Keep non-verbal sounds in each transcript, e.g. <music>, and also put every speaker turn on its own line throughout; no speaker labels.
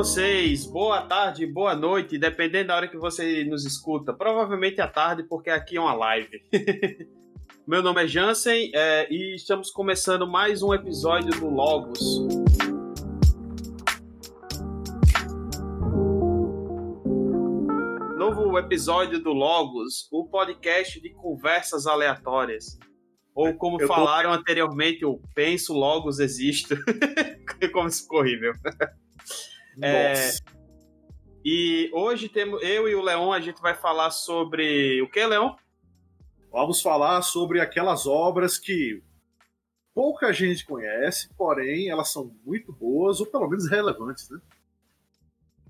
vocês, boa tarde, boa noite, dependendo da hora que você nos escuta. Provavelmente à tarde, porque aqui é uma live. <laughs> Meu nome é Jansen é, e estamos começando mais um episódio do Logos. Novo episódio do Logos, o podcast de conversas aleatórias. Ou como Eu falaram tô... anteriormente, o penso, logos, existo. <laughs> como isso ficou horrível. É, e hoje temos eu e o Leon, a gente vai falar sobre o que, Leon?
Vamos falar sobre aquelas obras que pouca gente conhece, porém elas são muito boas ou pelo menos relevantes, né?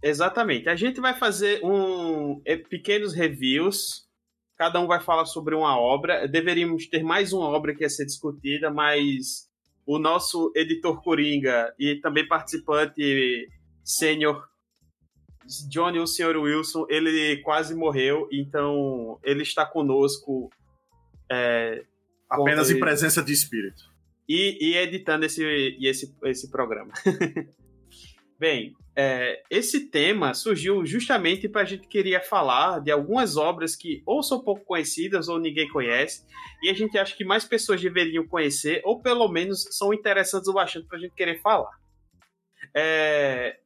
Exatamente. A gente vai fazer um é, pequenos reviews. Cada um vai falar sobre uma obra. Deveríamos ter mais uma obra que ia ser discutida, mas o nosso editor Coringa e também participante sênior Johnny, o senhor Wilson, ele quase morreu, então ele está conosco. É,
Apenas em presença de espírito.
E, e editando esse, esse, esse programa. <laughs> Bem, é, esse tema surgiu justamente para a gente queria falar de algumas obras que ou são pouco conhecidas ou ninguém conhece, e a gente acha que mais pessoas deveriam conhecer, ou pelo menos são interessantes o bastante para a gente querer falar. É,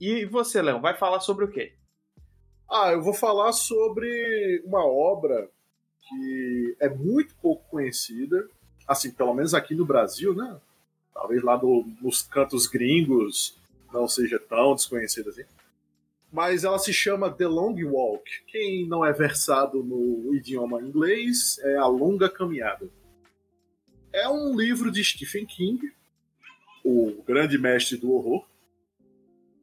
e você, Léo, vai falar sobre o quê?
Ah, eu vou falar sobre uma obra que é muito pouco conhecida, assim, pelo menos aqui no Brasil, né? Talvez lá nos cantos gringos não seja tão desconhecida assim. Mas ela se chama The Long Walk. Quem não é versado no idioma inglês é A Longa Caminhada. É um livro de Stephen King, o grande mestre do horror,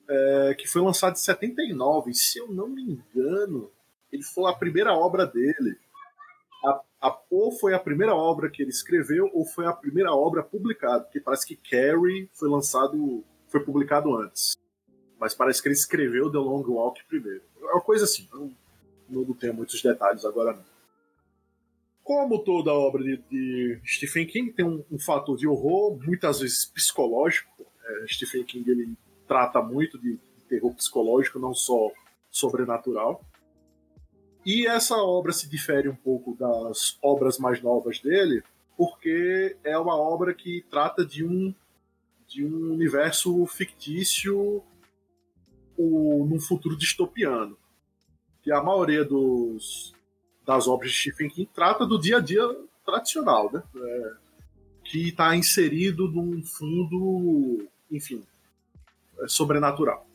é, que foi lançado em 79. E, se eu não me engano, ele foi a primeira obra dele. A, a, ou foi a primeira obra que ele escreveu, ou foi a primeira obra publicada, porque parece que Carrie foi lançado, foi publicado antes. Mas parece que ele escreveu The Long Walk primeiro. É uma coisa assim, não, não tenho muitos detalhes agora não. Como toda obra de, de Stephen King, tem um, um, fator de horror, muitas vezes psicológico. É, Stephen King ele trata muito de terror psicológico, não só sobrenatural. E essa obra se difere um pouco das obras mais novas dele, porque é uma obra que trata de um de um universo fictício o, num futuro distopiano. Que a maioria dos, das obras de Stephen King trata do dia a dia tradicional, né? É, que está inserido num fundo, enfim, sobrenatural.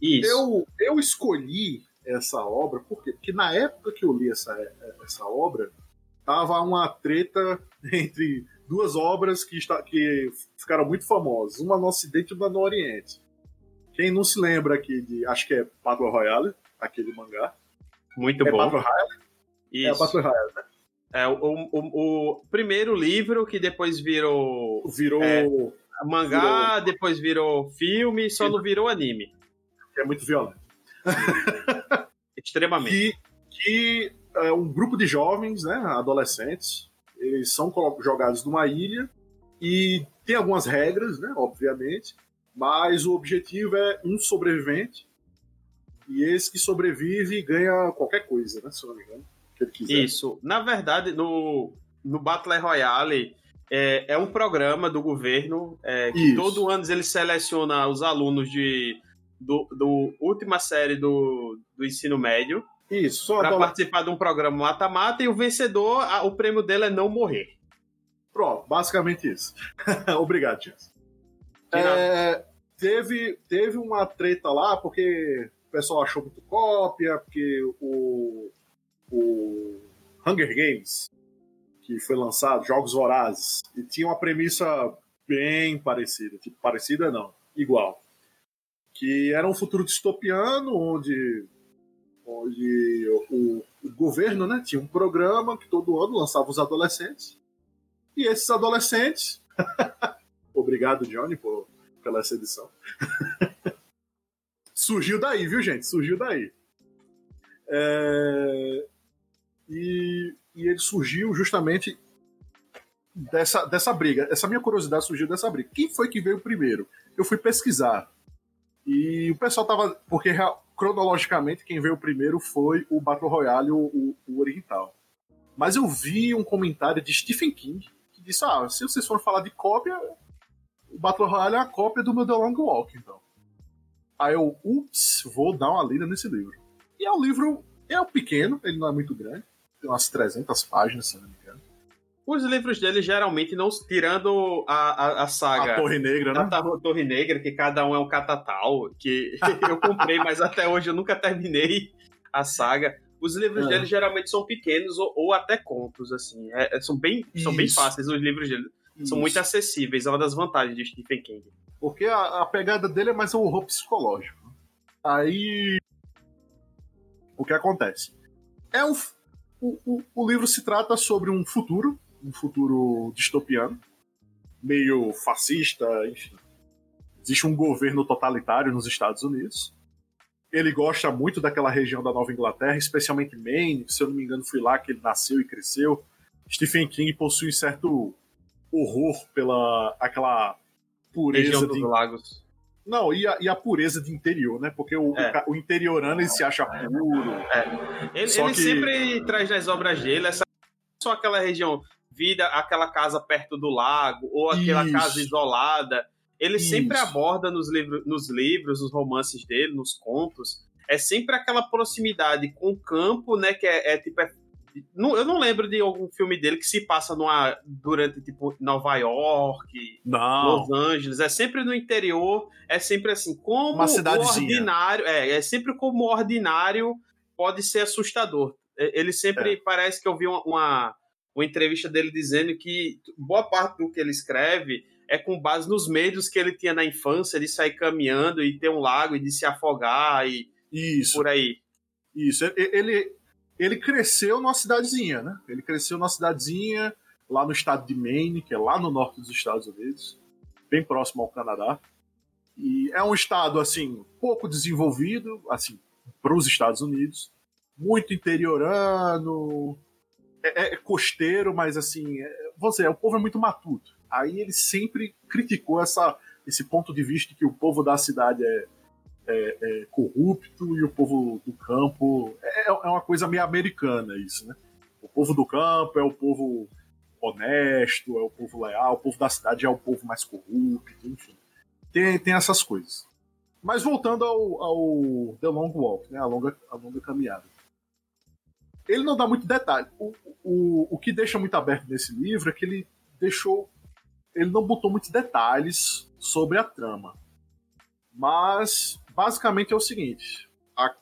Isso. Eu, eu escolhi essa obra porque, porque na época que eu li essa, essa obra, tava uma treta <laughs> entre duas obras que, está, que ficaram muito famosas, uma no Ocidente e uma no Oriente. Quem não se lembra aqui de, acho que é Battle Royale, aquele mangá.
Muito
é
bom.
Battle Royale? Isso. É Battle Royale, né?
É, o, o, o, primeiro livro que depois virou.
Virou.
É, mangá, virou... depois virou filme, só não virou anime.
É muito violento. <laughs>
Extremamente.
Que, que é um grupo de jovens, né, adolescentes, eles são jogados numa ilha e tem algumas regras, né, obviamente, mas o objetivo é um sobrevivente e esse que sobrevive ganha qualquer coisa, né, se não me engano. Que ele quiser.
Isso. Na verdade, no, no Battle Royale, é, é um programa do governo é, que Isso. todo ano ele seleciona os alunos de do, do última série do, do ensino médio
isso
para participar de um programa mata-mata e o vencedor a, o prêmio dele é não morrer
pronto basicamente isso <laughs> obrigado Jess. É, teve teve uma treta lá porque o pessoal achou muito cópia porque o o Hunger Games que foi lançado, Jogos Vorazes, e tinha uma premissa bem parecida, tipo, parecida não, igual. Que era um futuro distopiano onde, onde o, o governo né, tinha um programa que todo ano lançava os adolescentes. E esses adolescentes. <laughs> Obrigado, Johnny, por, pela essa edição. <laughs> Surgiu daí, viu, gente? Surgiu daí. É... E e ele surgiu justamente dessa, dessa briga. Essa minha curiosidade surgiu dessa briga. Quem foi que veio primeiro? Eu fui pesquisar. E o pessoal tava. Porque cronologicamente quem veio primeiro foi o Battle Royale, o, o oriental. Mas eu vi um comentário de Stephen King que disse: Ah, se vocês forem falar de cópia, o Battle Royale é a cópia do meu The Long Walk, então. Aí eu, ups, vou dar uma lida nesse livro. E é um livro, é um pequeno, ele não é muito grande, tem umas 300 páginas, se não me engano.
Os livros dele geralmente não tirando a, a, a saga.
A Torre Negra, né?
A Torre Negra, que cada um é um catatal, que <laughs> eu comprei, mas até hoje eu nunca terminei a saga. Os livros é. dele geralmente são pequenos ou, ou até contos, assim. É, é são, bem, são bem fáceis os livros dele. Isso. São muito acessíveis, é uma das vantagens de Stephen King.
Porque a, a pegada dele é mais um horror psicológico. Aí. O que acontece? É um. O, o, o livro se trata sobre um futuro um futuro distopiano, meio fascista, enfim. Existe um governo totalitário nos Estados Unidos. Ele gosta muito daquela região da Nova Inglaterra, especialmente Maine, se eu não me engano foi lá que ele nasceu e cresceu. Stephen King possui um certo horror pela aquela pureza
região de lagos.
Não, e a, e a, pureza de interior, né? Porque o, é. o, o interiorano ele se acha puro.
É. Ele, ele que... sempre traz nas obras dele essa só aquela região vida aquela casa perto do lago ou aquela Isso. casa isolada. Ele Isso. sempre aborda nos, livro, nos livros, nos romances dele, nos contos, é sempre aquela proximidade com o campo, né? Que é, é tipo. É, não, eu não lembro de algum filme dele que se passa numa, durante, tipo, Nova York,
não.
Los Angeles. É sempre no interior, é sempre assim, como
Uma
o ordinário. É, é sempre como ordinário pode ser assustador. Ele sempre é. parece que eu vi uma, uma uma entrevista dele dizendo que boa parte do que ele escreve é com base nos medos que ele tinha na infância de sair caminhando e ter um lago e de se afogar e
Isso.
por aí.
Isso. Ele, ele cresceu numa cidadezinha, né? Ele cresceu numa cidadezinha lá no estado de Maine, que é lá no norte dos Estados Unidos, bem próximo ao Canadá. E é um estado, assim, pouco desenvolvido, assim, para os Estados Unidos, muito interiorano, é, é costeiro, mas assim, é, você, o povo é muito matuto. Aí ele sempre criticou essa, esse ponto de vista que o povo da cidade é, é, é corrupto e o povo do campo é, é, uma coisa meio americana isso, né? O povo do campo é o povo honesto, é o povo leal, o povo da cidade é o povo mais corrupto, enfim. Tem, tem essas coisas. Mas voltando ao, ao The Long Walk, né? A longa, a longa caminhada ele não dá muito detalhe. O, o, o que deixa muito aberto nesse livro é que ele deixou. Ele não botou muitos detalhes sobre a trama. Mas, basicamente, é o seguinte: a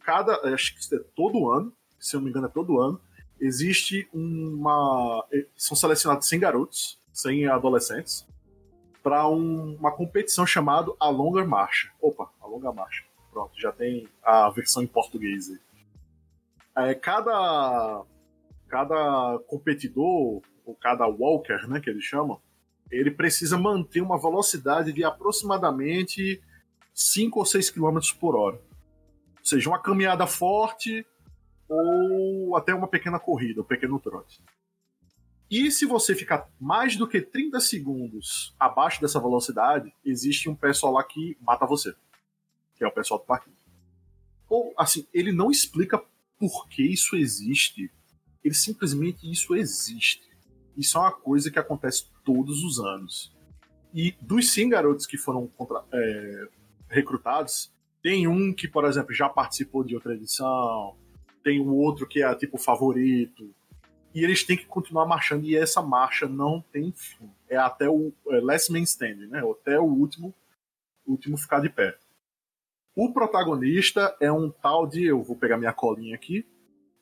cada. Acho que é todo ano, se eu não me engano, é todo ano, existe uma. São selecionados 100 garotos, 100 adolescentes, para um, uma competição chamada A Longa Marcha. Opa, A Longa Marcha. Pronto, já tem a versão em português aí é, cada, cada competidor, ou cada walker, né, que eles chamam, ele precisa manter uma velocidade de aproximadamente 5 ou 6 km por hora. Ou seja, uma caminhada forte ou até uma pequena corrida, um pequeno trote. E se você ficar mais do que 30 segundos abaixo dessa velocidade, existe um pessoal lá que mata você, que é o pessoal do parquinho. Ou, assim, ele não explica por que isso existe. Ele simplesmente isso existe. Isso é uma coisa que acontece todos os anos. E dos 100 garotos que foram contra, é, recrutados, tem um que, por exemplo, já participou de outra edição, tem um outro que é tipo favorito. E eles têm que continuar marchando e essa marcha não tem fim. É até o é, last man standing, né? Até o último, último ficar de pé. O protagonista é um tal de, eu vou pegar minha colinha aqui,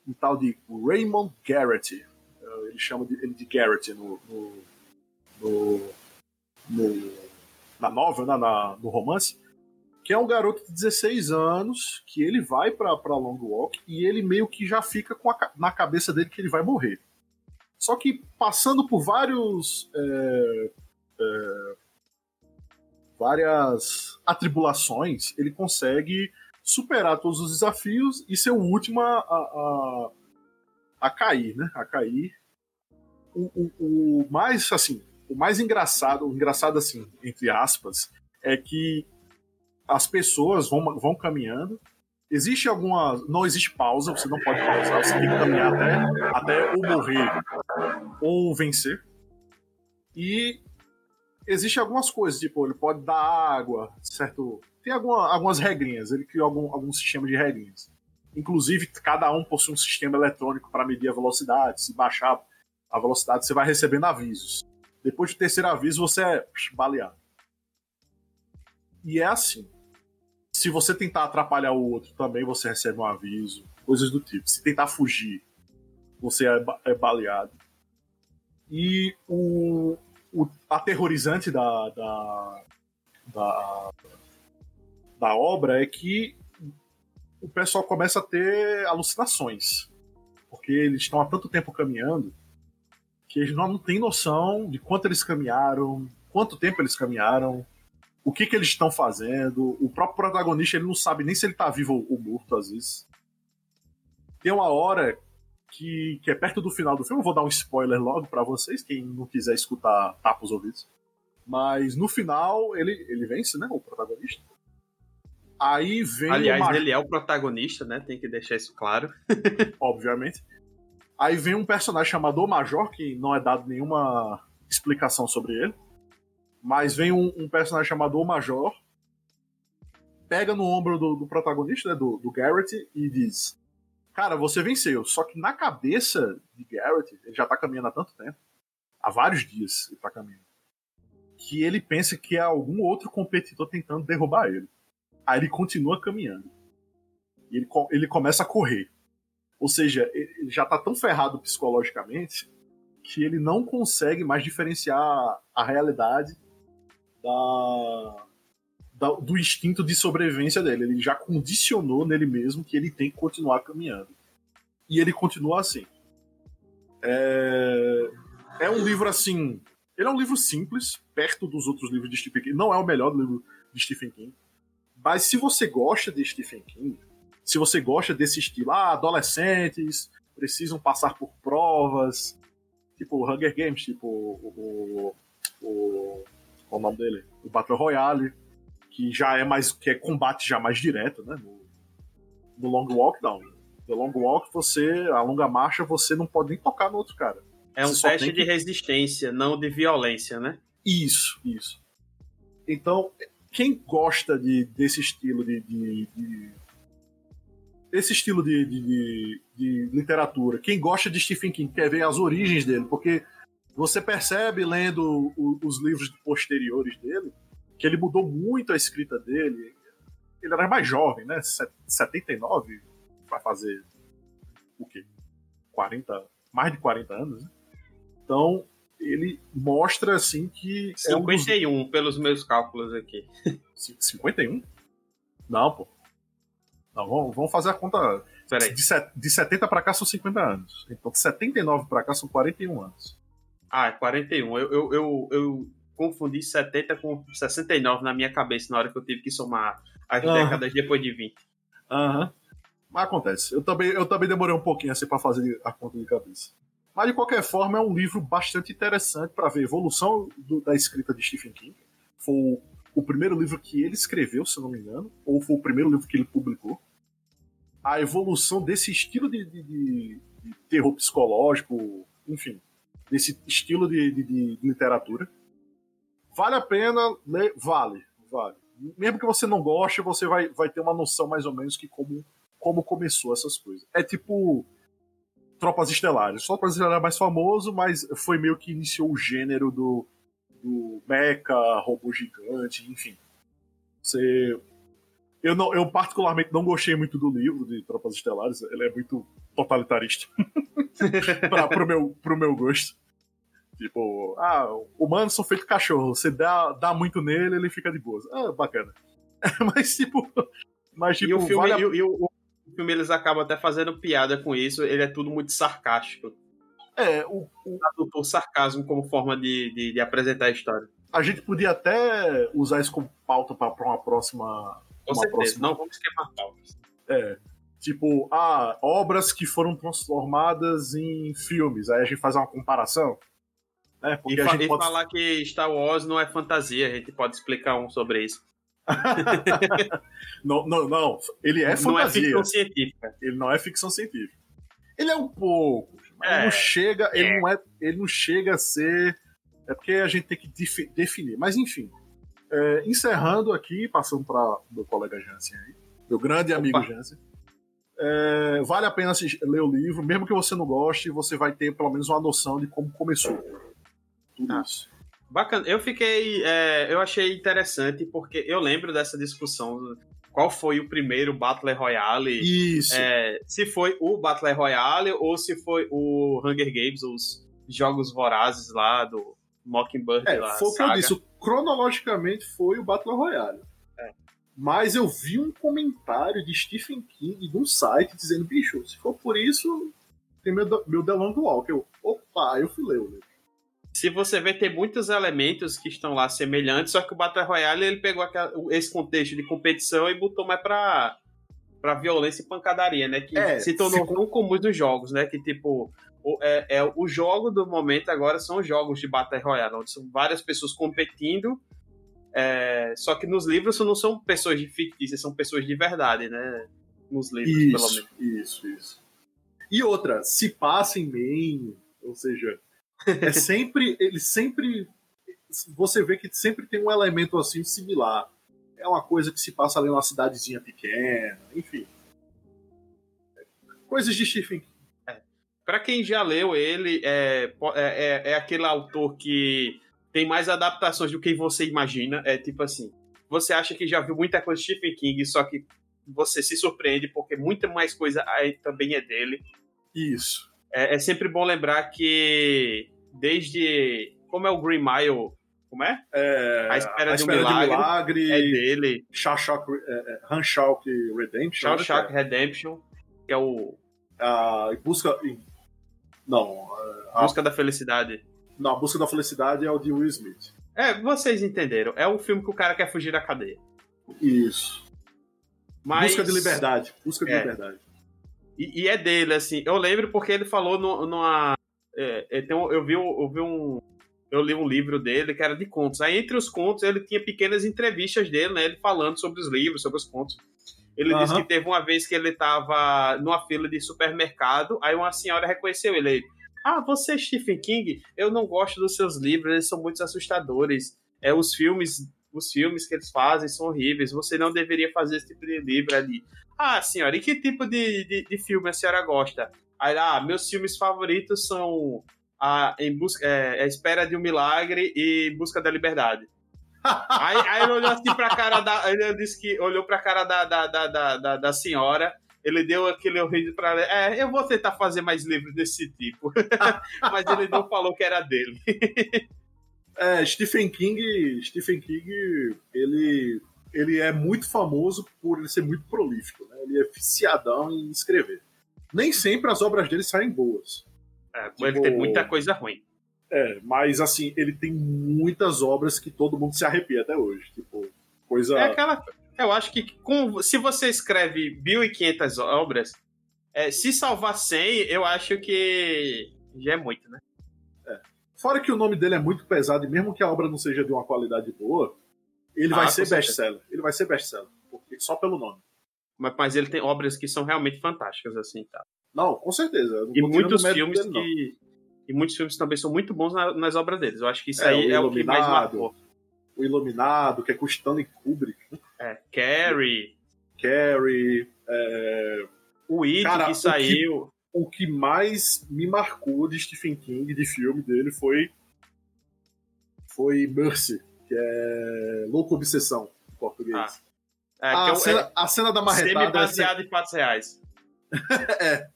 um tal de Raymond Garrett. Ele chama de, ele de Garrett no, no, no, no na novela, na, na, no romance, que é um garoto de 16 anos que ele vai para Long Walk e ele meio que já fica com a, na cabeça dele que ele vai morrer. Só que passando por vários é, é, várias atribulações, ele consegue superar todos os desafios e ser o último a, a, a cair, né? A cair. O, o, o, mais, assim, o mais engraçado, o engraçado, assim, entre aspas, é que as pessoas vão, vão caminhando. Existe alguma. Não existe pausa, você não pode pausar, você tem que caminhar até, até ou morrer ou vencer. E existe algumas coisas, tipo, ele pode dar água, certo? Tem alguma, algumas regrinhas, ele criou algum, algum sistema de regrinhas. Inclusive, cada um possui um sistema eletrônico para medir a velocidade. Se baixar a velocidade, você vai recebendo avisos. Depois do terceiro aviso, você é baleado. E é assim. Se você tentar atrapalhar o outro, também você recebe um aviso. Coisas do tipo. Se tentar fugir, você é, é baleado. E o, o aterrorizante da, da, da, da obra é que o pessoal começa a ter alucinações. Porque eles estão há tanto tempo caminhando que eles não, não têm noção de quanto eles caminharam, quanto tempo eles caminharam, o que, que eles estão fazendo. O próprio protagonista ele não sabe nem se ele está vivo ou morto, às vezes. Tem uma hora que, que é perto do final do filme, eu vou dar um spoiler logo para vocês, quem não quiser escutar, tapa os ouvidos. Mas no final, ele, ele vence, né? O protagonista. Aí vem.
Aliás, uma... ele é o protagonista, né? Tem que deixar isso claro. <laughs>
Obviamente. Aí vem um personagem chamado o Major, que não é dado nenhuma explicação sobre ele. Mas vem um, um personagem chamado o Major, pega no ombro do, do protagonista, né, do, do Garrett, e diz: Cara, você venceu. Só que na cabeça de Garrett, ele já tá caminhando há tanto tempo há vários dias ele tá caminhando que ele pensa que é algum outro competidor tentando derrubar ele. Aí ele continua caminhando. E ele, ele começa a correr. Ou seja, ele já tá tão ferrado psicologicamente que ele não consegue mais diferenciar a realidade da, da, do instinto de sobrevivência dele. Ele já condicionou nele mesmo que ele tem que continuar caminhando. E ele continua assim. É, é um livro assim. Ele é um livro simples, perto dos outros livros de Stephen King. Não é o melhor livro de Stephen King. Mas se você gosta de Stephen King, se você gosta desse estilo, ah, adolescentes precisam passar por provas, tipo Hunger Games, tipo o, o, o qual é o nome dele? O Battle Royale, que já é mais que é combate já mais direto, né? No, no Long Walk não. No Long Walk você, a longa marcha você não pode nem tocar no outro cara.
É um teste de resistência, não de violência, né?
Isso, isso. Então, quem gosta de, desse estilo de, de, de esse estilo de, de, de, literatura, quem gosta de Stephen King quer ver as origens dele, porque você percebe lendo o, os livros posteriores dele que ele mudou muito a escrita dele. Ele era mais jovem, né? 79 vai fazer o quê? 40, mais de 40 anos, né? Então, ele mostra assim que.
51, é um dos... pelos meus cálculos aqui.
51? Não, pô. Não, vamos, vamos fazer a conta.
Peraí.
De, de 70 para cá são 50 anos. Então, de 79 para cá são 41 anos.
Ah, é 41. Eu, eu, eu, eu confundi 70 com 69 na minha cabeça na hora que eu tive que somar as uhum. décadas depois de 20.
Aham. Uhum. Mas acontece. Eu também, eu também demorei um pouquinho assim para fazer a conta de cabeça. Mas, de qualquer forma, é um livro bastante interessante para ver a evolução do, da escrita de Stephen King. Foi o, o, primeiro livro que ele escreveu, se não me engano, ou foi o primeiro livro que ele publicou. A evolução desse estilo de, de, de, de terror psicológico, enfim, desse estilo de, literatura. Vale a pena ler? Vale, vale. Mesmo que você não goste, você vai, vai ter uma noção mais ou menos que como, como começou essas coisas. É tipo Tropas Estelares. Tropas Estelares é mais famoso, mas foi meio que iniciou o gênero do, do mecha, robô gigante, enfim. Você. Eu, não, eu particularmente não gostei muito do livro de Tropas Estelares, ele é muito totalitarista. <laughs> pra, pro, meu, pro meu gosto. Tipo, ah, humanos são feitos cachorro, você dá, dá muito nele, ele fica de boa. Ah, bacana. <laughs> mas tipo. Mas, tipo,
e o filme, vale a... e, e o, filme eles acabam até fazendo piada com isso, ele é tudo muito sarcástico.
É, o. o...
Adotou sarcasmo como forma de, de, de, apresentar a história.
A gente podia até usar isso como pauta para uma próxima.
Com uma certeza, próxima... não vamos queimar pautas.
É. Tipo, ah, obras que foram transformadas em filmes. Aí a gente faz uma comparação.
Né? Porque e, a gente pode... falar que Star Wars não é fantasia, a gente pode explicar um sobre isso. <laughs>
não, não, não. Ele é fantasia.
Não é ficção científica.
Ele não é ficção científica. Ele é um pouco. Mas é, não chega, é. ele não é, ele não chega a ser. É porque a gente tem que definir. Mas enfim, é, encerrando aqui, passando para meu colega Jansen aí, meu grande Opa. amigo Jansen. É, vale a pena ler o livro, mesmo que você não goste, você vai ter pelo menos uma noção de como começou tudo ah. isso.
Bacana. Eu fiquei. É, eu achei interessante porque eu lembro dessa discussão. Qual foi o primeiro Battle Royale?
Isso.
É, se foi o Battle Royale ou se foi o Hunger Games, os jogos vorazes lá do Mockingbird.
É,
lá,
foi o que eu disse. Cronologicamente foi o Battle Royale. É. Mas eu vi um comentário de Stephen King num site dizendo: bicho, se for por isso, tem meu, meu The Long Walk. Eu, opa, eu fui ler o livro
se você vê, tem muitos elementos que estão lá semelhantes, só que o Battle Royale ele pegou aquela, esse contexto de competição e botou mais pra, pra violência e pancadaria, né? Que é, se tornou tão comum nos jogos, né? Que tipo, o, é, é, o jogo do momento agora são jogos de Battle Royale, onde são várias pessoas competindo. É, só que nos livros não são pessoas de fictícias, são pessoas de verdade, né? Nos livros,
isso,
pelo menos.
Isso, isso. E outra, se passa em Maine, ou seja, é <laughs> sempre. Ele sempre. Você vê que sempre tem um elemento assim similar. É uma coisa que se passa ali numa cidadezinha pequena, enfim. Coisas de Stephen.
Para quem já leu ele, é, é, é, é aquele autor que tem mais adaptações do que você imagina. É tipo assim: você acha que já viu muita coisa de Stephen King, só que você se surpreende porque muita mais coisa aí também é dele.
Isso.
É, é, sempre bom lembrar que desde. Como é o Green Mile? Como é?
é
a Espera, a de, um milagre, de um Milagre. É dele.
Shawshank é, Redemption.
Shawshank Redemption, que é o.
A busca. Não.
A, busca da Felicidade.
Não, a Busca da Felicidade é o de Will Smith.
É, vocês entenderam. É um filme que o cara quer fugir da cadeia.
Isso. Mas... Busca de liberdade. Busca de é. liberdade.
E, e, é dele, assim. Eu lembro porque ele falou no, numa. É, um, eu, vi, eu vi um. Eu li um livro dele que era de contos. Aí, entre os contos, ele tinha pequenas entrevistas dele, né? Ele falando sobre os livros, sobre os contos. Ele uhum. disse que teve uma vez que ele estava numa fila de supermercado, aí uma senhora reconheceu ele. Ah, você é Stephen King? Eu não gosto dos seus livros, eles são muito assustadores. É, os filmes os filmes que eles fazem são horríveis, você não deveria fazer esse tipo de livro ali. Ah, senhora, e que tipo de, de, de filme a senhora gosta? Aí, ah, meus filmes favoritos são a, em busca, é, a Espera de um Milagre e Busca da Liberdade. Aí, aí ele olhou assim pra cara da. Ele disse que olhou pra cara da, da, da, da, da senhora. Ele deu aquele horrível pra ela. É, eu vou tentar fazer mais livros desse tipo. <laughs> Mas ele não falou que era dele. <laughs>
é, Stephen King. Stephen King, ele ele é muito famoso por ele ser muito prolífico, né? Ele é viciadão em escrever. Nem sempre as obras dele saem boas.
É, tipo, ele tem muita coisa ruim.
É, mas assim, ele tem muitas obras que todo mundo se arrepia até hoje. Tipo, coisa.
É aquela. Eu acho que com, se você escreve 1.500 obras, é, se salvar 100, eu acho que já é muito, né?
É. Fora que o nome dele é muito pesado e mesmo que a obra não seja de uma qualidade boa, ele ah, vai ser best-seller. Ele vai ser best-seller. Só pelo nome.
Mas, mas, ele tem obras que são realmente fantásticas, assim, tá?
Não, com certeza.
E muitos filmes dele, que. E muitos filmes também são muito bons na, nas obras deles. Eu acho que isso é, aí o é o que mais marcou.
O Iluminado, que é com Stanley Kubrick.
É, Carrie.
Carrie. É...
O It, Cara, que saiu.
O que, o que mais me marcou de Stephen King, de filme dele, foi. Foi Mercy que é Louco Obsessão, em português. Ah. É, a, é, cena, é, a cena da marretada.
Semi-baseado é... em fatos reais. <laughs>
é.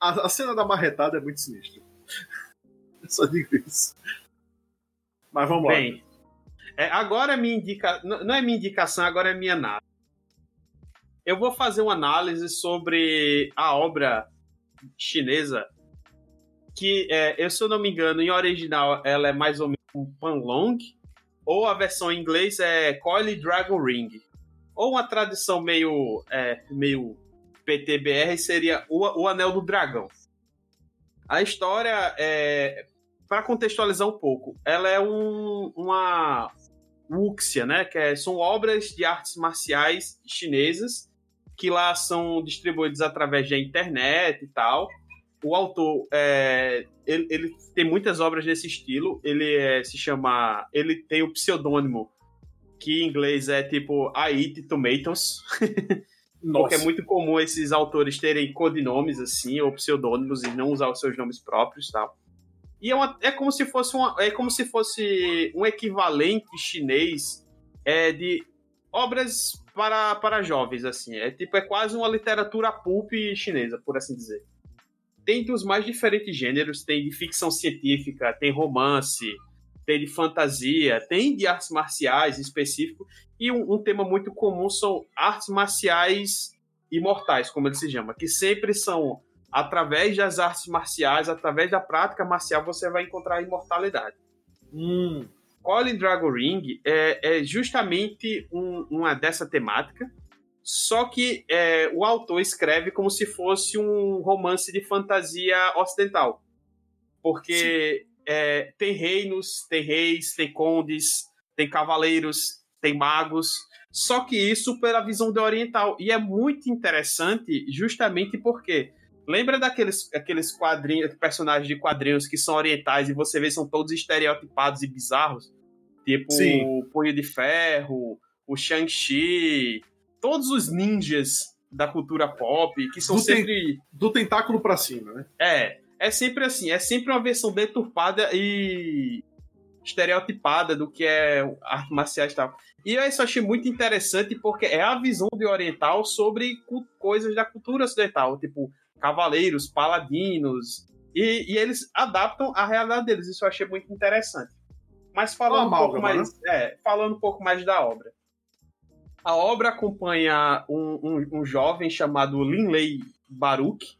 A, a, cena da marretada é muito sinistra. Só digo isso. Mas vamos Bem, lá.
É, agora é minha indicação. Não é minha indicação, agora é minha análise. Eu vou fazer uma análise sobre a obra chinesa. Que, é, eu, se eu não me engano, em original ela é mais ou menos um panlong ou a versão em inglês é Coil Dragon Ring. Ou uma tradução meio, é, meio PTBR seria o, o Anel do Dragão. A história, é, para contextualizar um pouco, ela é um, uma, wuxia, né? Que é, são obras de artes marciais chinesas que lá são distribuídas através da internet e tal. O autor, é, ele, ele, tem muitas obras nesse estilo. Ele é, se chama, ele tem o pseudônimo que em inglês é tipo I Eat Tomatoes. <laughs> Porque é muito comum esses autores terem codinomes assim ou pseudônimos e não usar os seus nomes próprios, tal. E é, uma, é como se fosse uma, é como se fosse um equivalente chinês é, de obras para, para jovens, assim. É tipo, é quase uma literatura pulp chinesa, por assim dizer. Tem dos mais diferentes gêneros, tem de ficção científica, tem romance, tem de fantasia, tem de artes marciais específico, e um, um tema muito comum são artes marciais imortais, como ele se chama, que sempre são através das artes marciais, através da prática marcial, você vai encontrar a imortalidade.
Hum.
Colin Dragon Ring é, é justamente um, uma dessa temática, só que é, o autor escreve como se fosse um romance de fantasia ocidental. Porque é, tem reinos, tem reis, tem condes, tem cavaleiros, tem magos, só que isso pela visão do oriental. E é muito interessante justamente porque Lembra daqueles aqueles quadrinhos, personagens de quadrinhos que são orientais e você vê são todos estereotipados e bizarros? Tipo Sim. o Punho de Ferro, o Shang-Chi, todos os ninjas da cultura pop, que são
do
sempre.
Ten, do tentáculo para cima, né?
É. É sempre assim, é sempre uma versão deturpada e estereotipada do que é arte marciais e tal. E eu isso achei muito interessante porque é a visão de oriental sobre coisas da cultura ocidental, tipo cavaleiros, paladinos, e, e, eles adaptam a realidade deles. Isso eu achei muito interessante. Mas falando, um, pouco mais, né? é, falando um pouco mais da obra. A obra acompanha um, um, um jovem chamado Linley Baruch,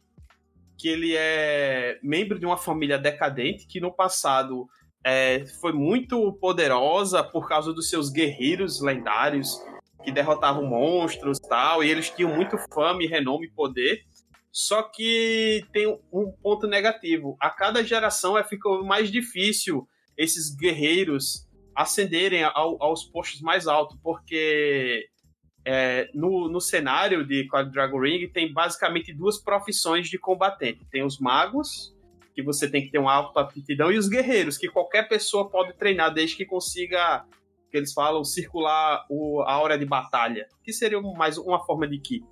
que ele é membro de uma família decadente que no passado é, foi muito poderosa por causa dos seus guerreiros lendários que derrotavam monstros e tal, e eles tinham muito fama e renome e poder. Só que tem um ponto negativo. A cada geração é ficando mais difícil esses guerreiros ascenderem ao, aos postos mais altos, porque é, no, no cenário de Cloud Dragon Ring tem basicamente duas profissões de combatente. Tem os magos, que você tem que ter uma alta aptidão, e os guerreiros, que qualquer pessoa pode treinar desde que consiga, que eles falam, circular o, a hora de batalha, que seria mais uma forma de ki.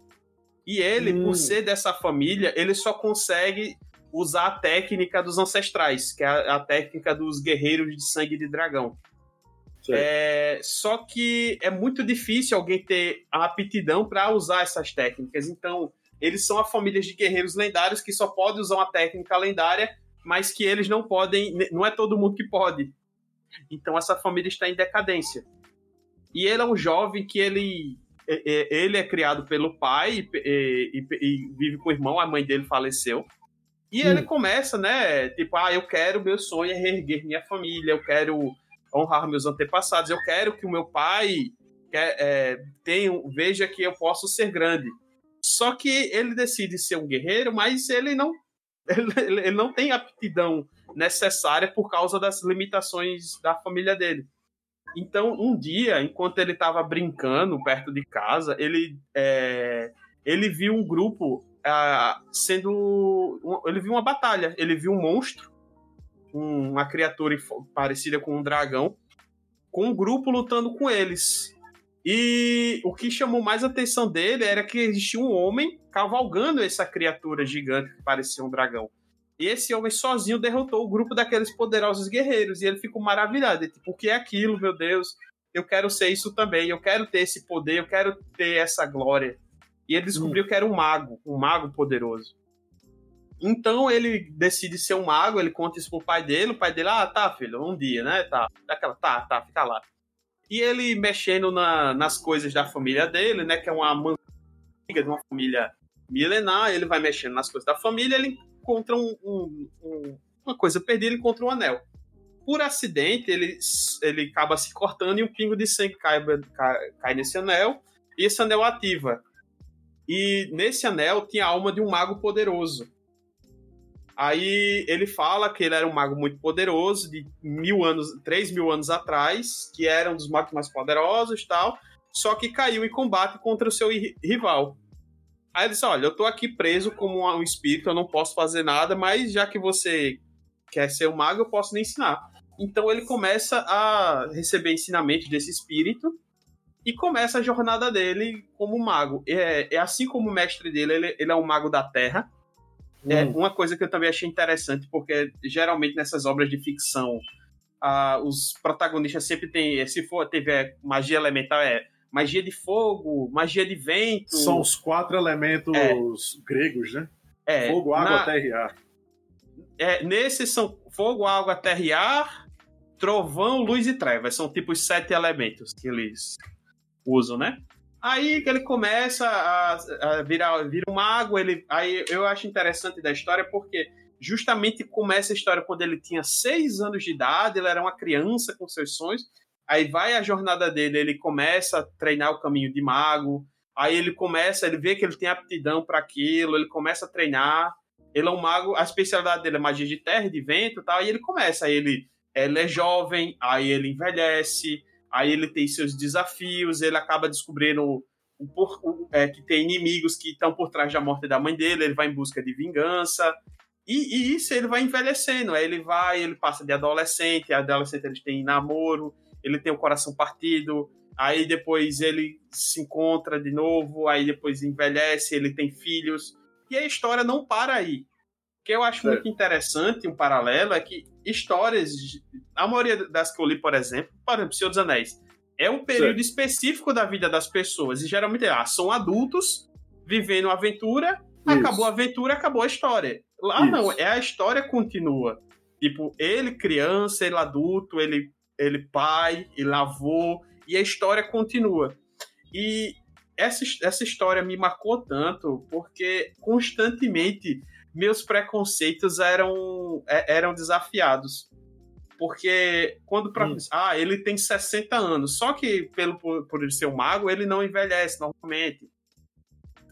E ele, hum. por ser dessa família, ele só consegue usar a técnica dos ancestrais, que é a, a técnica dos guerreiros de sangue de dragão. É, só que é muito difícil alguém ter a aptidão para usar essas técnicas. Então, eles são a família de guerreiros lendários que só pode usar uma técnica lendária, mas que eles não podem. Não é todo mundo que pode. Então, essa família está em decadência. E ele é um jovem que ele ele é criado pelo pai e, e, e, vive com o irmão, a mãe dele faleceu. E hum. ele começa, né? Tipo, ah, eu quero, meu sonho é reerguer minha família, eu quero honrar meus antepassados, eu quero que o meu pai é, tenha, veja que eu posso ser grande. Só que ele decide ser um guerreiro, mas ele não, <laughs> ele, ele não tem aptidão necessária por causa das limitações da família dele. Então, um dia, enquanto ele estava brincando perto de casa, ele, é, ele viu um grupo é, sendo. Ele viu uma batalha. Ele viu um monstro, um, uma criatura parecida com um dragão, com um grupo lutando com eles. E o que chamou mais atenção dele era que existia um homem cavalgando essa criatura gigante que parecia um dragão. E esse homem sozinho derrotou o grupo daqueles poderosos guerreiros. E ele ficou maravilhado. Ele, tipo, o que é aquilo, meu Deus? Eu quero ser isso também. Eu quero ter esse poder. Eu quero ter essa glória. E ele descobriu hum. que era um mago. Um mago poderoso. Então ele decide ser um mago. Ele conta isso pro pai dele. O pai dele, ah, tá, filho, um dia, né? Tá. Daquela, tá, tá, fica lá. E ele mexendo na, nas coisas da família dele, né? Que é uma amiga de uma família milenar. Ele vai mexendo nas coisas da família. Ele encontra um, um, um, uma coisa perdida, ele encontra um anel. Por acidente, ele, ele acaba se cortando e um pingo de sangue cai, cai, cai nesse anel, e esse anel ativa. E nesse anel tinha a alma de um mago poderoso. Aí ele fala que ele era um mago muito poderoso, de mil anos, três mil anos atrás, que era um dos magos mais poderosos e tal, só que caiu em combate contra o seu rival. Aí ele disse: Olha, eu tô aqui preso como um espírito, eu não posso fazer nada, mas já que você quer ser um mago, eu posso lhe ensinar. Então ele começa a receber ensinamento desse espírito e começa a jornada dele como mago. É, é assim como o mestre dele, ele, ele é um mago da Terra. É hum. uma coisa que eu também achei interessante, porque geralmente nessas obras de ficção, ah, os protagonistas sempre têm, se for tiver magia elemental, é magia de fogo, magia de vento.
São os quatro elementos é. gregos, né? É, fogo, água, na... terra e ar.
É, nesses são fogo, água, terra e ar, trovão, luz e trevas. São tipo os sete elementos que eles usam, né? Aí ele começa a, a virar, vira um mago, ele, aí eu acho interessante da história porque justamente começa a história quando ele tinha seis anos de idade, ele era uma criança com seus sonhos, Aí vai a jornada dele, ele começa a treinar o caminho de mago. Aí ele começa, ele vê que ele tem aptidão para aquilo, ele começa a treinar. Ele é um mago, a especialidade dele é magia de terra, de vento, tal. E ele começa, aí ele, ele é jovem, aí ele envelhece, aí ele tem seus desafios, ele acaba descobrindo o, o, é, que tem inimigos que estão por trás da morte da mãe dele, ele vai em busca de vingança. E, e, isso ele vai envelhecendo. Aí ele vai, ele passa de adolescente, adolescente ele tem namoro, ele tem o coração partido, aí depois ele se encontra de novo, aí depois envelhece, ele tem filhos, e a história não para aí. O que eu acho é. muito interessante, um paralelo, é que histórias, a maioria das que eu li, por exemplo, por exemplo, Senhor dos Anéis, é um período específico da vida das pessoas, e geralmente ah, são adultos vivendo aventura, Isso. acabou a aventura, acabou a história. Lá Isso. não, é a história continua. Tipo, ele criança, ele adulto, ele ele pai, e lavou, e a história continua. E essa, essa história me marcou tanto porque constantemente meus preconceitos eram, é, eram desafiados. Porque quando pra, hum. ah, ele tem 60 anos, só que pelo por, por ele ser um mago, ele não envelhece normalmente.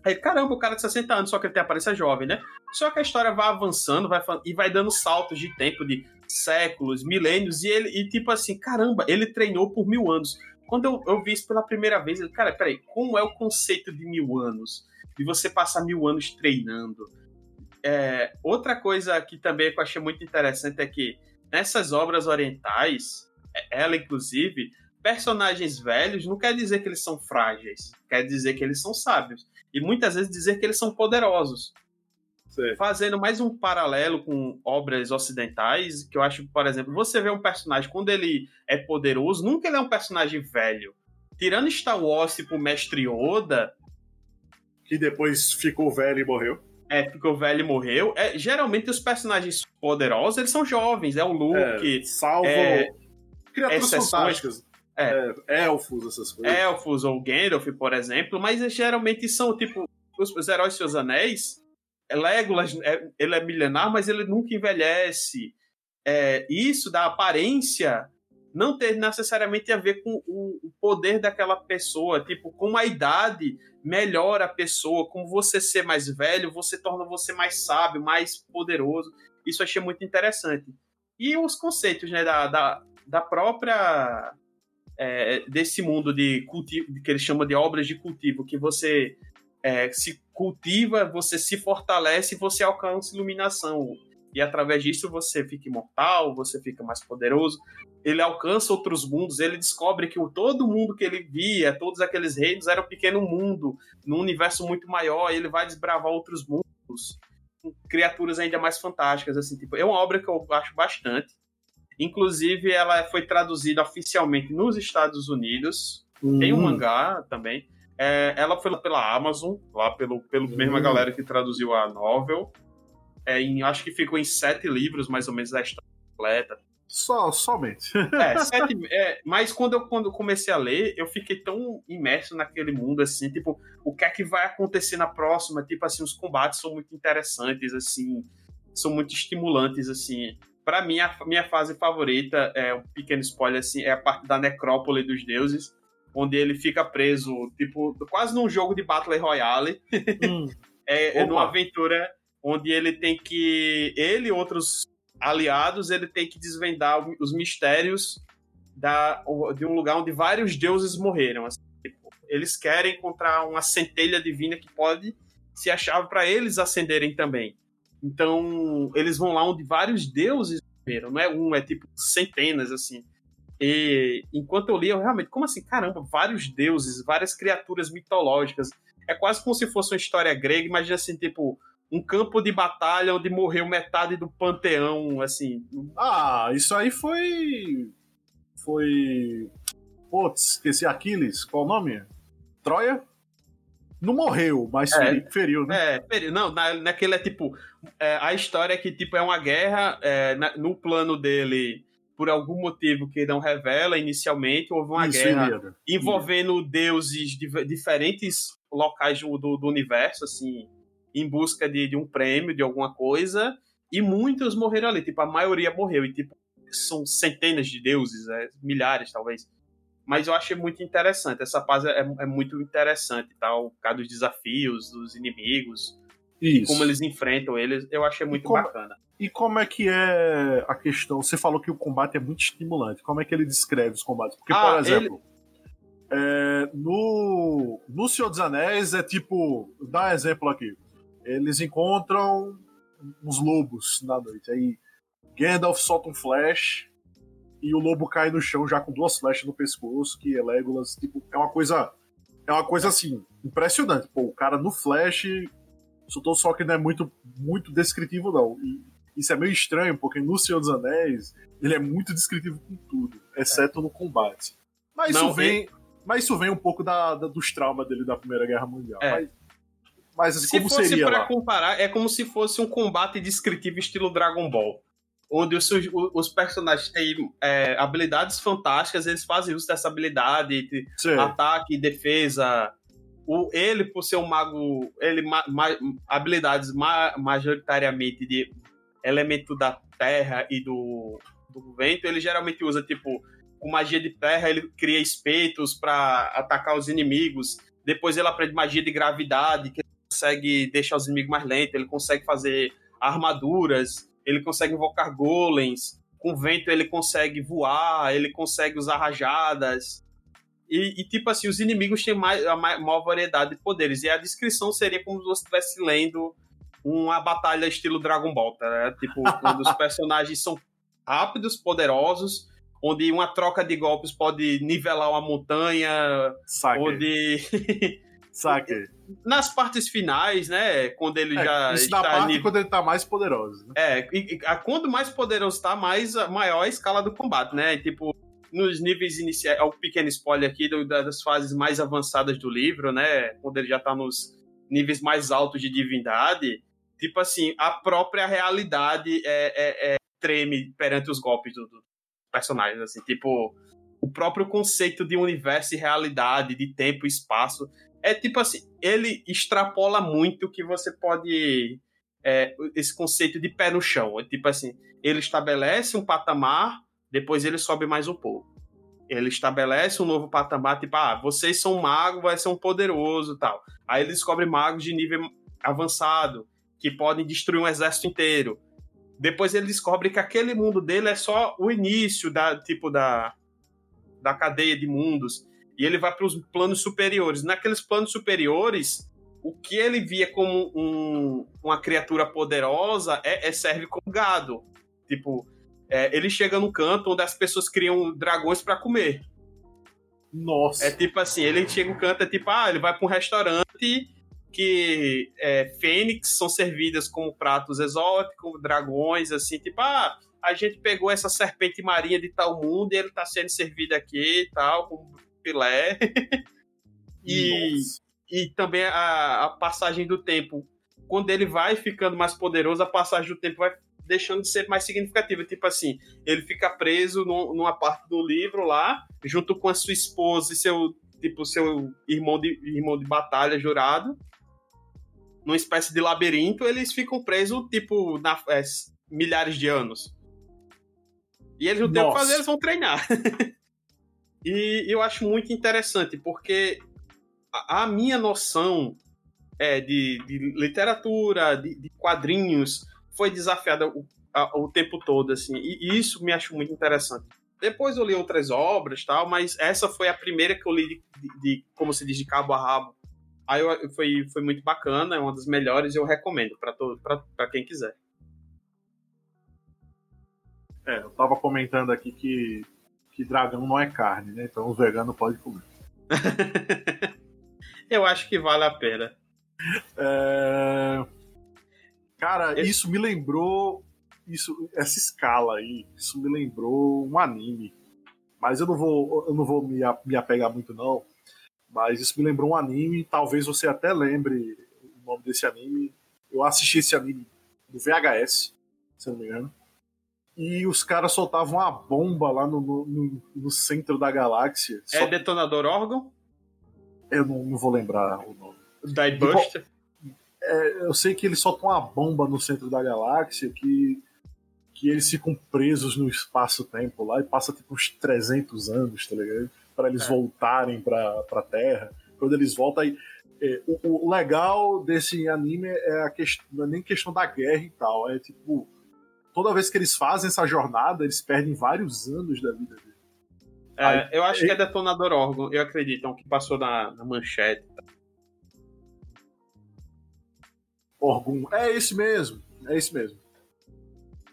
Aí, caramba, o cara de 60 anos, só que ele tem aparência jovem, né? Só que a história vai avançando vai, e vai dando saltos de tempo de séculos, milênios, e ele, e tipo assim, caramba, ele treinou por mil anos. Quando eu, eu vi isso pela primeira vez, eu, cara, peraí, como é o conceito de mil anos? De você passar mil anos treinando? É, outra coisa que também eu achei muito interessante é que nessas obras orientais, é, ela inclusive, personagens velhos não quer dizer que eles são frágeis, quer dizer que eles são sábios. E muitas vezes dizer que eles são poderosos. Fazendo mais um paralelo com obras ocidentais, que eu acho, por exemplo, você vê um personagem, quando ele é poderoso, nunca ele é um personagem velho. Tirando Star Wars, tipo Mestre Yoda.
Que depois ficou velho e morreu.
É, ficou velho e morreu. É, geralmente os personagens poderosos, eles são jovens. É o Luke.
É, salvo
é,
criaturas fantásticas. É. é. elfos, essas coisas.
Elfos ou Gandalf, por exemplo. Mas geralmente são, tipo, os, os heróis de seus anéis Legolas, é, ele é milenar, mas ele nunca envelhece. É, isso da aparência não tem necessariamente a ver com o, poder daquela pessoa. Tipo, com a idade melhora a pessoa. Com você ser mais velho, você torna você mais sábio, mais poderoso. Isso achei muito interessante. E os conceitos né, da, da, da própria. É, desse mundo de cultivo, que eles chamam de obras de cultivo, que você é, se cultiva, você se fortalece e você alcança iluminação. E através disso você fica imortal, você fica mais poderoso. Ele alcança outros mundos, ele descobre que o, todo mundo que ele via, todos aqueles reinos, era um pequeno mundo, num universo muito maior, e ele vai desbravar outros mundos, com criaturas ainda mais fantásticas. assim tipo, É uma obra que eu acho bastante. Inclusive, ela foi traduzida oficialmente nos Estados Unidos. Uhum. Tem um hum. mangá também. É, ela foi pela Amazon, lá pelo, pelo uhum. mesma galera que traduziu a novel. É, em, acho que ficou em sete livros, mais ou menos, da história completa.
Só, somente.
É, <laughs> sete, é, mas quando eu, quando eu comecei a ler, eu fiquei tão imerso naquele mundo, assim, tipo, o que é que vai acontecer na próxima? Tipo, assim, os combates são muito interessantes, assim, são muito estimulantes, assim. Para mim, a minha fase favorita, é um pequeno spoiler, assim, é a parte da necrópole dos deuses, onde ele fica preso, tipo, quase num jogo de Battle Royale. Hum. <laughs> é, é numa aventura onde ele tem que. Ele e outros aliados, ele tem que desvendar os mistérios da, de um lugar onde vários deuses morreram. Assim, tipo, eles querem encontrar uma centelha divina que pode ser a chave para eles acenderem também. Então, eles vão lá onde vários deuses morreram. Não é um, é tipo centenas, assim. E enquanto eu li, eu realmente, como assim? Caramba, vários deuses, várias criaturas mitológicas. É quase como se fosse uma história grega. Imagina assim, tipo, um campo de batalha onde morreu metade do panteão, assim.
Ah, isso aí foi. Foi. Putz, esqueci Aquiles. Qual o nome? Troia? Não morreu, mas é, feriu, né?
É, feriu. Não, na, naquele é tipo. É, a história é que tipo, é uma guerra. É, na, no plano dele, por algum motivo que não revela inicialmente, houve uma Isso, guerra envolvendo deuses de diferentes locais do, do, do universo, assim em busca de, de um prêmio, de alguma coisa, e muitos morreram ali. Tipo, a maioria morreu. E, tipo, são centenas de deuses, é, milhares, talvez. Mas eu achei muito interessante. Essa paz é, é muito interessante, tal, por causa dos desafios, dos inimigos, Isso. como eles enfrentam eles. Eu achei muito
como,
bacana.
E como é que é a questão? Você falou que o combate é muito estimulante. Como é que ele descreve os combates? Porque, ah, por exemplo. Ele... É, no, no Senhor dos Anéis é tipo. Dá um exemplo aqui eles encontram uns lobos na noite. Aí Gandalf solta um flash e o lobo cai no chão já com duas flechas no pescoço, que é Legolas, tipo, é uma coisa é uma coisa assim, impressionante. Pô, o cara no flash soltou só que não é muito muito descritivo não. E isso é meio estranho, porque no Senhor dos Anéis ele é muito descritivo com tudo, exceto é. no combate. Mas não, isso vem, mas isso vem um pouco da, da, dos traumas dele da Primeira Guerra Mundial. É. Mas, mas assim, se como fosse seria
pra comparar, é como se fosse um combate descritivo estilo Dragon Ball. Onde os, os personagens têm é, habilidades fantásticas, eles fazem uso dessa habilidade, de ataque, defesa. O, ele, por ser um mago, ele ma, ma, habilidades ma, majoritariamente de elemento da terra e do, do vento, ele geralmente usa, tipo, com magia de terra, ele cria espetos para atacar os inimigos. Depois ele aprende magia de gravidade, que consegue deixar os inimigos mais lentos, ele consegue fazer armaduras, ele consegue invocar golems, com vento ele consegue voar, ele consegue usar rajadas. E, e tipo assim, os inimigos têm mais, a maior variedade de poderes. E a descrição seria como se você estivesse lendo uma batalha estilo Dragon Ball, tá? Né? Tipo, <laughs> quando os personagens são rápidos, poderosos, onde uma troca de golpes pode nivelar uma montanha,
Saque.
onde <laughs>
Saque.
Nas partes finais, né? Quando ele é, já.
Isso está na parte nível... quando ele tá mais poderoso. Né?
É, e, e, quando mais poderoso tá, mais maior a escala do combate, né? Tipo, nos níveis iniciais. É um pequeno spoiler aqui do, das fases mais avançadas do livro, né? Quando ele já tá nos níveis mais altos de divindade. Tipo assim, a própria realidade é, é, é treme perante os golpes dos do personagens, assim, tipo o próprio conceito de universo e realidade, de tempo e espaço, é tipo assim, ele extrapola muito que você pode. É, esse conceito de pé no chão. É tipo assim, ele estabelece um patamar, depois ele sobe mais um pouco. Ele estabelece um novo patamar, tipo, ah, vocês são magos, vai ser um poderoso tal. Aí ele descobre magos de nível avançado, que podem destruir um exército inteiro. Depois ele descobre que aquele mundo dele é só o início da, tipo, da, da cadeia de mundos e ele vai para os planos superiores. Naqueles planos superiores, o que ele via como um, uma criatura poderosa é, é serve como gado. Tipo, é, ele chega num canto onde as pessoas criam dragões para comer.
Nossa.
É tipo assim, ele chega no canto, é tipo, ah, ele vai para um restaurante que é, fênix são servidas como pratos exóticos, dragões, assim, tipo, ah, a gente pegou essa serpente marinha de tal mundo e ele tá sendo servido aqui e tal, com filé. <laughs> e, e também a, a passagem do tempo. Quando ele vai ficando mais poderoso, a passagem do tempo vai deixando de ser mais significativa. Tipo assim, ele fica preso no, numa parte do livro lá, junto com a sua esposa e seu, tipo, seu irmão de, irmão de batalha jurado. Numa espécie de labirinto, eles ficam presos, tipo, na, é, milhares de anos. E eles não têm o que fazer, eles vão treinar. <laughs> E eu acho muito interessante, porque a, minha noção é, de, de literatura, de, de, quadrinhos foi desafiada o, a, o tempo todo, assim, e, isso me acho muito interessante. Depois eu li outras obras, tal, mas essa foi a primeira que eu li de, de, como se diz, de cabo a rabo. Aí eu, foi, foi muito bacana, é uma das melhores eu recomendo para quem quiser.
É, eu tava comentando aqui que, que dragão não é carne, né? Então os veganos podem comer. <laughs>
eu acho que vale a pena.
É... Cara, Esse... isso me lembrou. Isso, essa escala aí, isso me lembrou um anime. Mas eu não vou, eu não vou me, me apegar muito, não. Mas isso me lembrou um anime. Talvez você até lembre o nome desse anime. Eu assisti esse anime no VHS, se não me engano. E os caras soltavam uma bomba lá no, no, no centro da galáxia.
É Só... Detonador Órgão?
Eu não, não vou lembrar o nome.
Die Buster?
É, eu sei que eles soltam uma bomba no centro da galáxia que, que eles ficam presos no espaço-tempo lá e passa tipo uns 300 anos, tá ligado? Para eles é. voltarem pra, pra Terra. Quando eles voltam aí. É, o, o, legal desse anime é a questão, não é nem questão da guerra e tal, é tipo, toda vez que eles fazem essa jornada, eles perdem vários anos da vida deles.
É, aí, eu acho que é Detonador Órgão, eu acredito, é um que passou na, na manchete.
Orgum. É esse mesmo. É esse mesmo.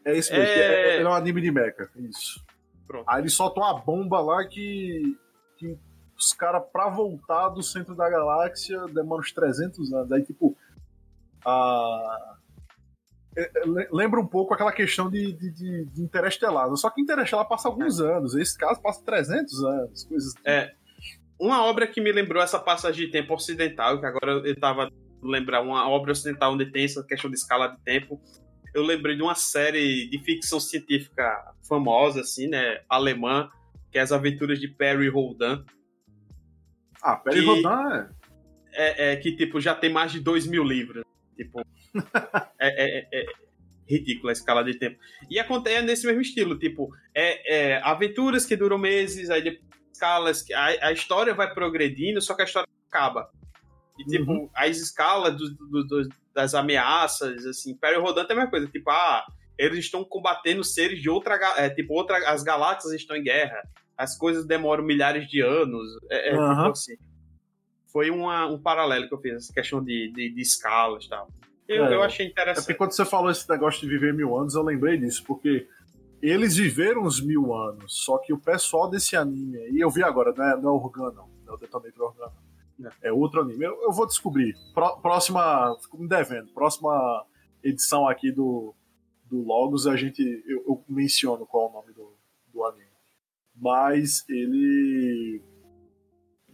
É esse mesmo. É, é, é um anime de mecha. Isso. Pronto. Aí eles soltam uma bomba lá que, que os caras, pra voltar do centro da galáxia, demoram uns 300 anos. Aí, tipo, a. É, é, lembra um pouco aquela questão de, de, de, de Interestelar. Só que Interestelar passa alguns é. anos. Esse caso passa 300 anos. Coisas
É. Uma obra que me lembrou essa passagem de tempo ocidental, que agora eu tava lembrar uma obra ocidental onde tem essa questão de escala de tempo. Eu lembrei de uma série de ficção científica famosa, assim, né? Alemã, que é As Aventuras de Perry Rodan.
Ah, Perry que, é...
é... é. que, tipo, já tem mais de dois mil livros. Tipo, é, é, é, ridícula a escala de tempo. E acontece nesse mesmo estilo, tipo, é, é aventuras que duram meses, aí depois escalas, a, a história vai progredindo, só que a história acaba. E, tipo, uhum. as escalas do, do, do, das ameaças, assim, Perry Rodan tem a mesma coisa. Tipo, ah, eles estão combatendo seres de outra... É, tipo, outra, as galáxias estão em guerra. As coisas demoram milhares de anos. É, é uhum. tipo assim. Foi uma, um paralelo que eu fiz, essa questão de, de, de escalas e tal. Eu, é, eu achei interessante. É
porque quando você falou esse negócio de viver mil anos, eu lembrei disso, porque eles viveram uns mil anos, só que o pessoal desse anime aí, eu vi agora, não é, não é Organo, não é o Detonator Organo é outro anime. Eu, eu vou descobrir. Pró, próxima. Fico me devendo. Próxima edição aqui do, do Logos, a gente. Eu, eu menciono qual é o nome do, do anime. Mas ele.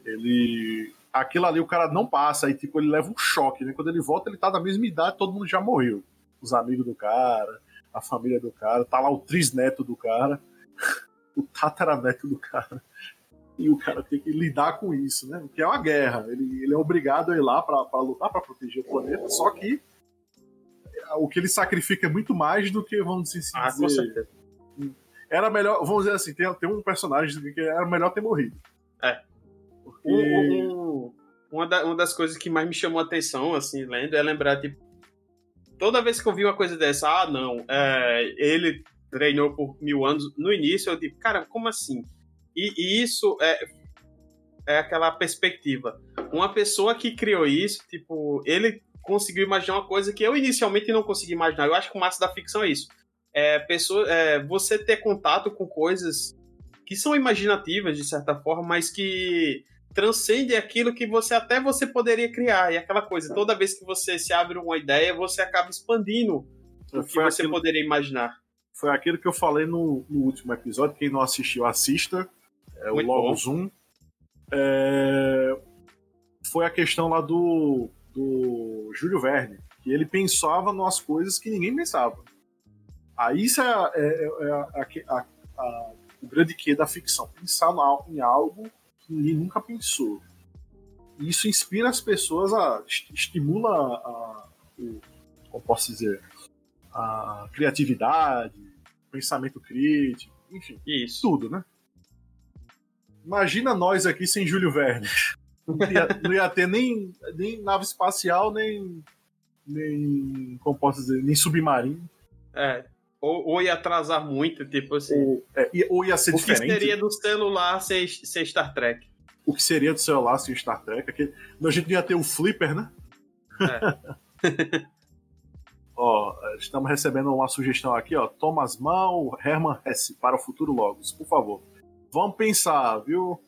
Ele. Aquilo ali o cara não passa, e tipo, ele leva um choque, né? Quando ele volta, ele tá da mesma idade, todo mundo já morreu. Os amigos do cara, a família do cara, tá lá o trisneto do cara, <laughs> o tataraneto do cara e o cara tem que lidar com isso, né? Que é uma guerra. Ele, ele é obrigado a ir lá para lutar para proteger o planeta, só que o que ele sacrifica é muito mais do que, vamos dizer,
ah, dizer, com certeza.
Era melhor, vamos dizer assim, tem, tem um personagem que era melhor ter morrido.
É. Porque... Um, um, uma, da, uma das coisas que mais me chamou a atenção, assim, lendo, é lembrar, tipo, toda vez que eu vi uma coisa dessa, ah, não, é, ele treinou por mil anos, no início eu digo, cara, como assim? E, e isso é, é aquela perspectiva. Uma pessoa que criou isso, tipo, ele conseguiu imaginar uma coisa que eu inicialmente não consegui imaginar. Eu acho que o massa da ficção é isso. É, pessoa, é você ter contato com coisas que são imaginativas de certa forma, mas que transcendem aquilo que você até você poderia criar. E aquela coisa, toda vez que você se abre uma ideia, você acaba expandindo o que você aquilo, poderia imaginar.
Foi aquilo que eu falei no, no último episódio. Quem não assistiu, assista é, o Logo Zoom. É, foi a questão lá do, do Júlio Verne, que ele pensava nas coisas que ninguém pensava. Aí isso é, é, é a, a, o grande que da ficção, pensar em algo ninguém nunca pensou. Isso inspira as pessoas a estimula a, o, como posso dizer, a criatividade, pensamento crítico, enfim,
isso.
tudo, né? Imagina nós aqui sem Júlio Verne. Não ia, não ia ter nem, nem nave espacial, nem, nem. Como posso dizer? Nem submarino.
É. Ou, ou ia atrasar muito, tipo assim.
Ou, é, ou ia ser
o
diferente.
O que seria do celular sem, Star Trek?
O que seria do celular sem Star Trek? Aquele... A gente ia ter o Flipper, né? É. <laughs> ó, estamos recebendo uma sugestão aqui, ó. Thomas Mann, Herman Hesse, para o futuro Logos, por favor. Vamos pensar, viu?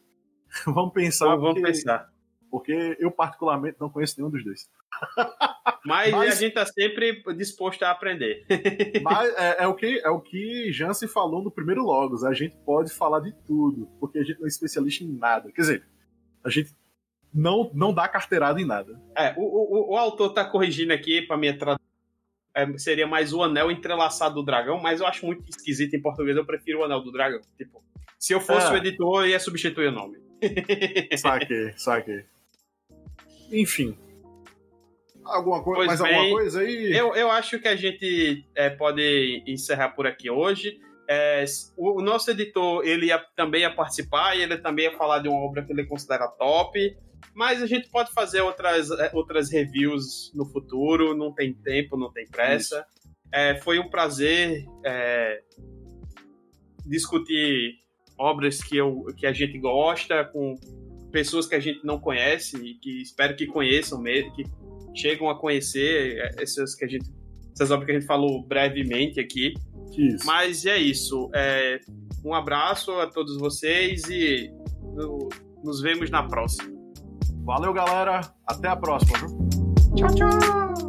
<laughs> vamos pensar.
Vamos porque... pensar.
Porque eu, particularmente, não conheço nenhum dos dois. <laughs>
Mas, Mas, a gente está sempre disposto a aprender. <laughs>
Mas é, é, o que, é o que Jansen falou no primeiro Logos. A gente pode falar de tudo, porque a gente não é especialista em nada. Quer dizer, a gente não, não dá carteirada em nada.
É, o, o, o autor está corrigindo aqui para minha tradução. É, seria mais o anel entrelaçado do dragão, mas eu acho muito esquisito em português. Eu prefiro o anel do dragão. Tipo, se eu fosse é. o editor, eu ia substituir o nome. <laughs>
saquei, saquei. Enfim. Alguma coisa, mais bem, alguma coisa aí?
Eu, eu acho que a gente é, pode encerrar por aqui hoje. É, o, o, nosso editor ele ia, também ia participar e ele também ia falar de uma obra que ele considera top. Mas a gente pode fazer outras, é, outras reviews no futuro, não tem tempo, não tem pressa. É, foi um prazer é, discutir obras que, eu, que a gente gosta, com pessoas que a gente não conhece e que espero que conheçam mesmo, que chegam a conhecer é, essas que a gente essas obras que a gente falou brevemente aqui. Isso. Mas é isso. É, um abraço a todos vocês e no, nos vemos na próxima.
Valeu, galera. Até a próxima. Viu?
Tchau, tchau.